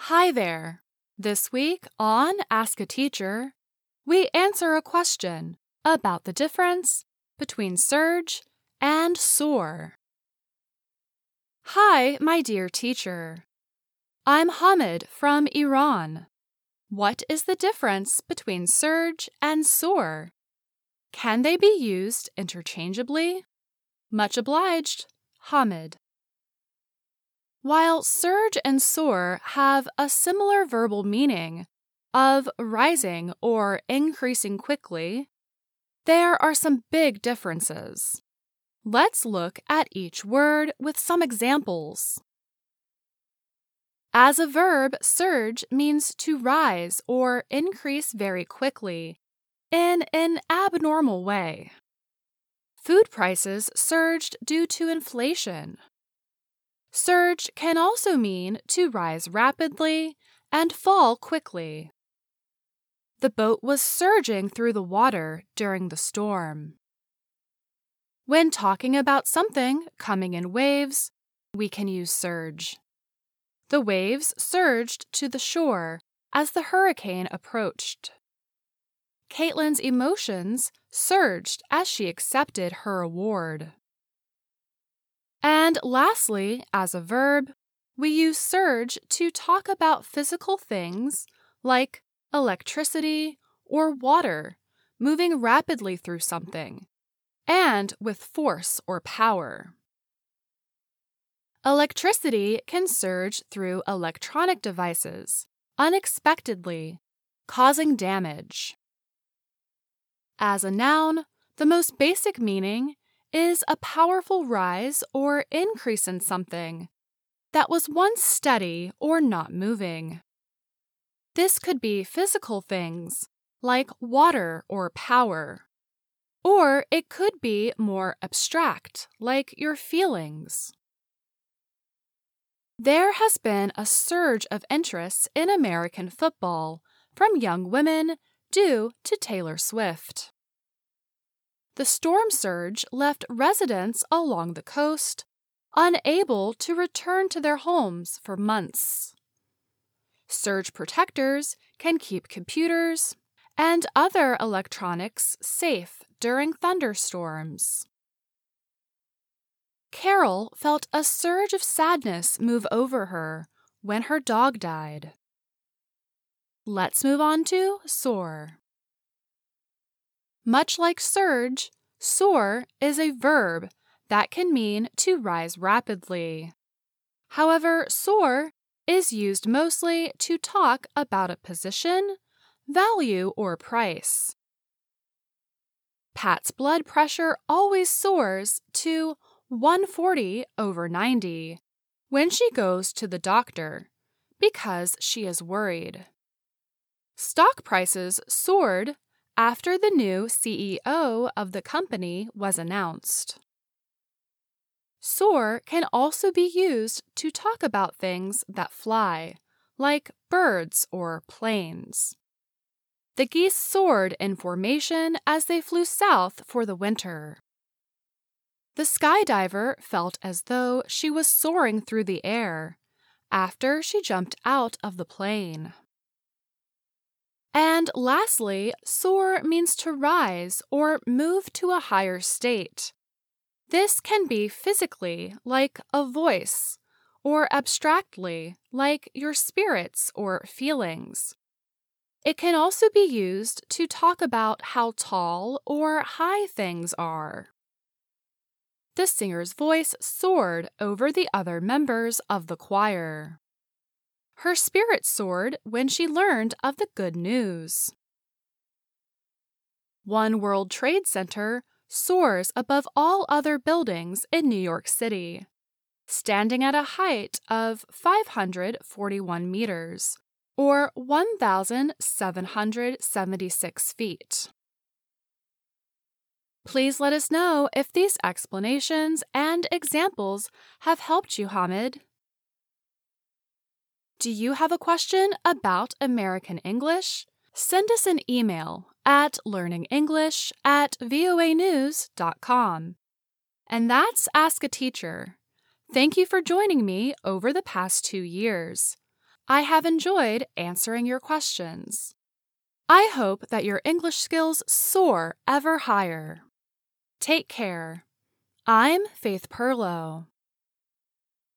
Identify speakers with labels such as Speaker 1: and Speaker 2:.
Speaker 1: Hi there. This week on Ask a Teacher, we answer a question about the difference between surge and soar. Hi, my dear teacher. I'm Hamid from Iran. What is the difference between surge and soar? Can they be used interchangeably? Much obliged, Hamid. While surge and soar have a similar verbal meaning of rising or increasing quickly, there are some big differences. Let's look at each word with some examples. As a verb, surge means to rise or increase very quickly in an abnormal way. Food prices surged due to inflation. Surge can also mean to rise rapidly and fall quickly. The boat was surging through the water during the storm. When talking about something coming in waves, we can use surge. The waves surged to the shore as the hurricane approached. Caitlin's emotions surged as she accepted her award. And lastly, as a verb, we use surge to talk about physical things like electricity or water moving rapidly through something, and with force or power. Electricity can surge through electronic devices unexpectedly, causing damage. As a noun, the most basic meaning is a powerful rise or increase in something that was once steady or not moving. This could be physical things like water or power, or it could be more abstract like your feelings. There has been a surge of interest in American football from young women due to Taylor Swift. The storm surge left residents along the coast unable to return to their homes for months. Surge protectors can keep computers and other electronics safe during thunderstorms. Carol felt a surge of sadness move over her when her dog died. Let's move on to soar. Much like surge, soar is a verb that can mean to rise rapidly. However, soar is used mostly to talk about a position, value, or price. Pat's blood pressure always soars to 140 over 90 when she goes to the doctor because she is worried. Stock prices soared after the new CEO of the company was announced. Soar can also be used to talk about things that fly, like birds or planes. The geese soared in formation as they flew south for the winter. The skydiver felt as though she was soaring through the air after she jumped out of the plane. And lastly, soar means to rise or move to a higher state. This can be physically, like a voice, or abstractly, like your spirits or feelings. It can also be used to talk about how tall or high things are. The singer's voice soared over the other members of the choir. Her spirit soared when she learned of the good news. One World Trade Center soars above all other buildings in New York City, standing at a height of 541 meters, or 1,776 feet. Please let us know if these explanations and examples have helped you, Hamid. Do you have a question about American English? Send us an email at learningenglish at voanews.com. And that's Ask a Teacher. Thank you for joining me over the past two years. I have enjoyed answering your questions. I hope that your English skills soar ever higher. Take care. I'm Faith Pirlo.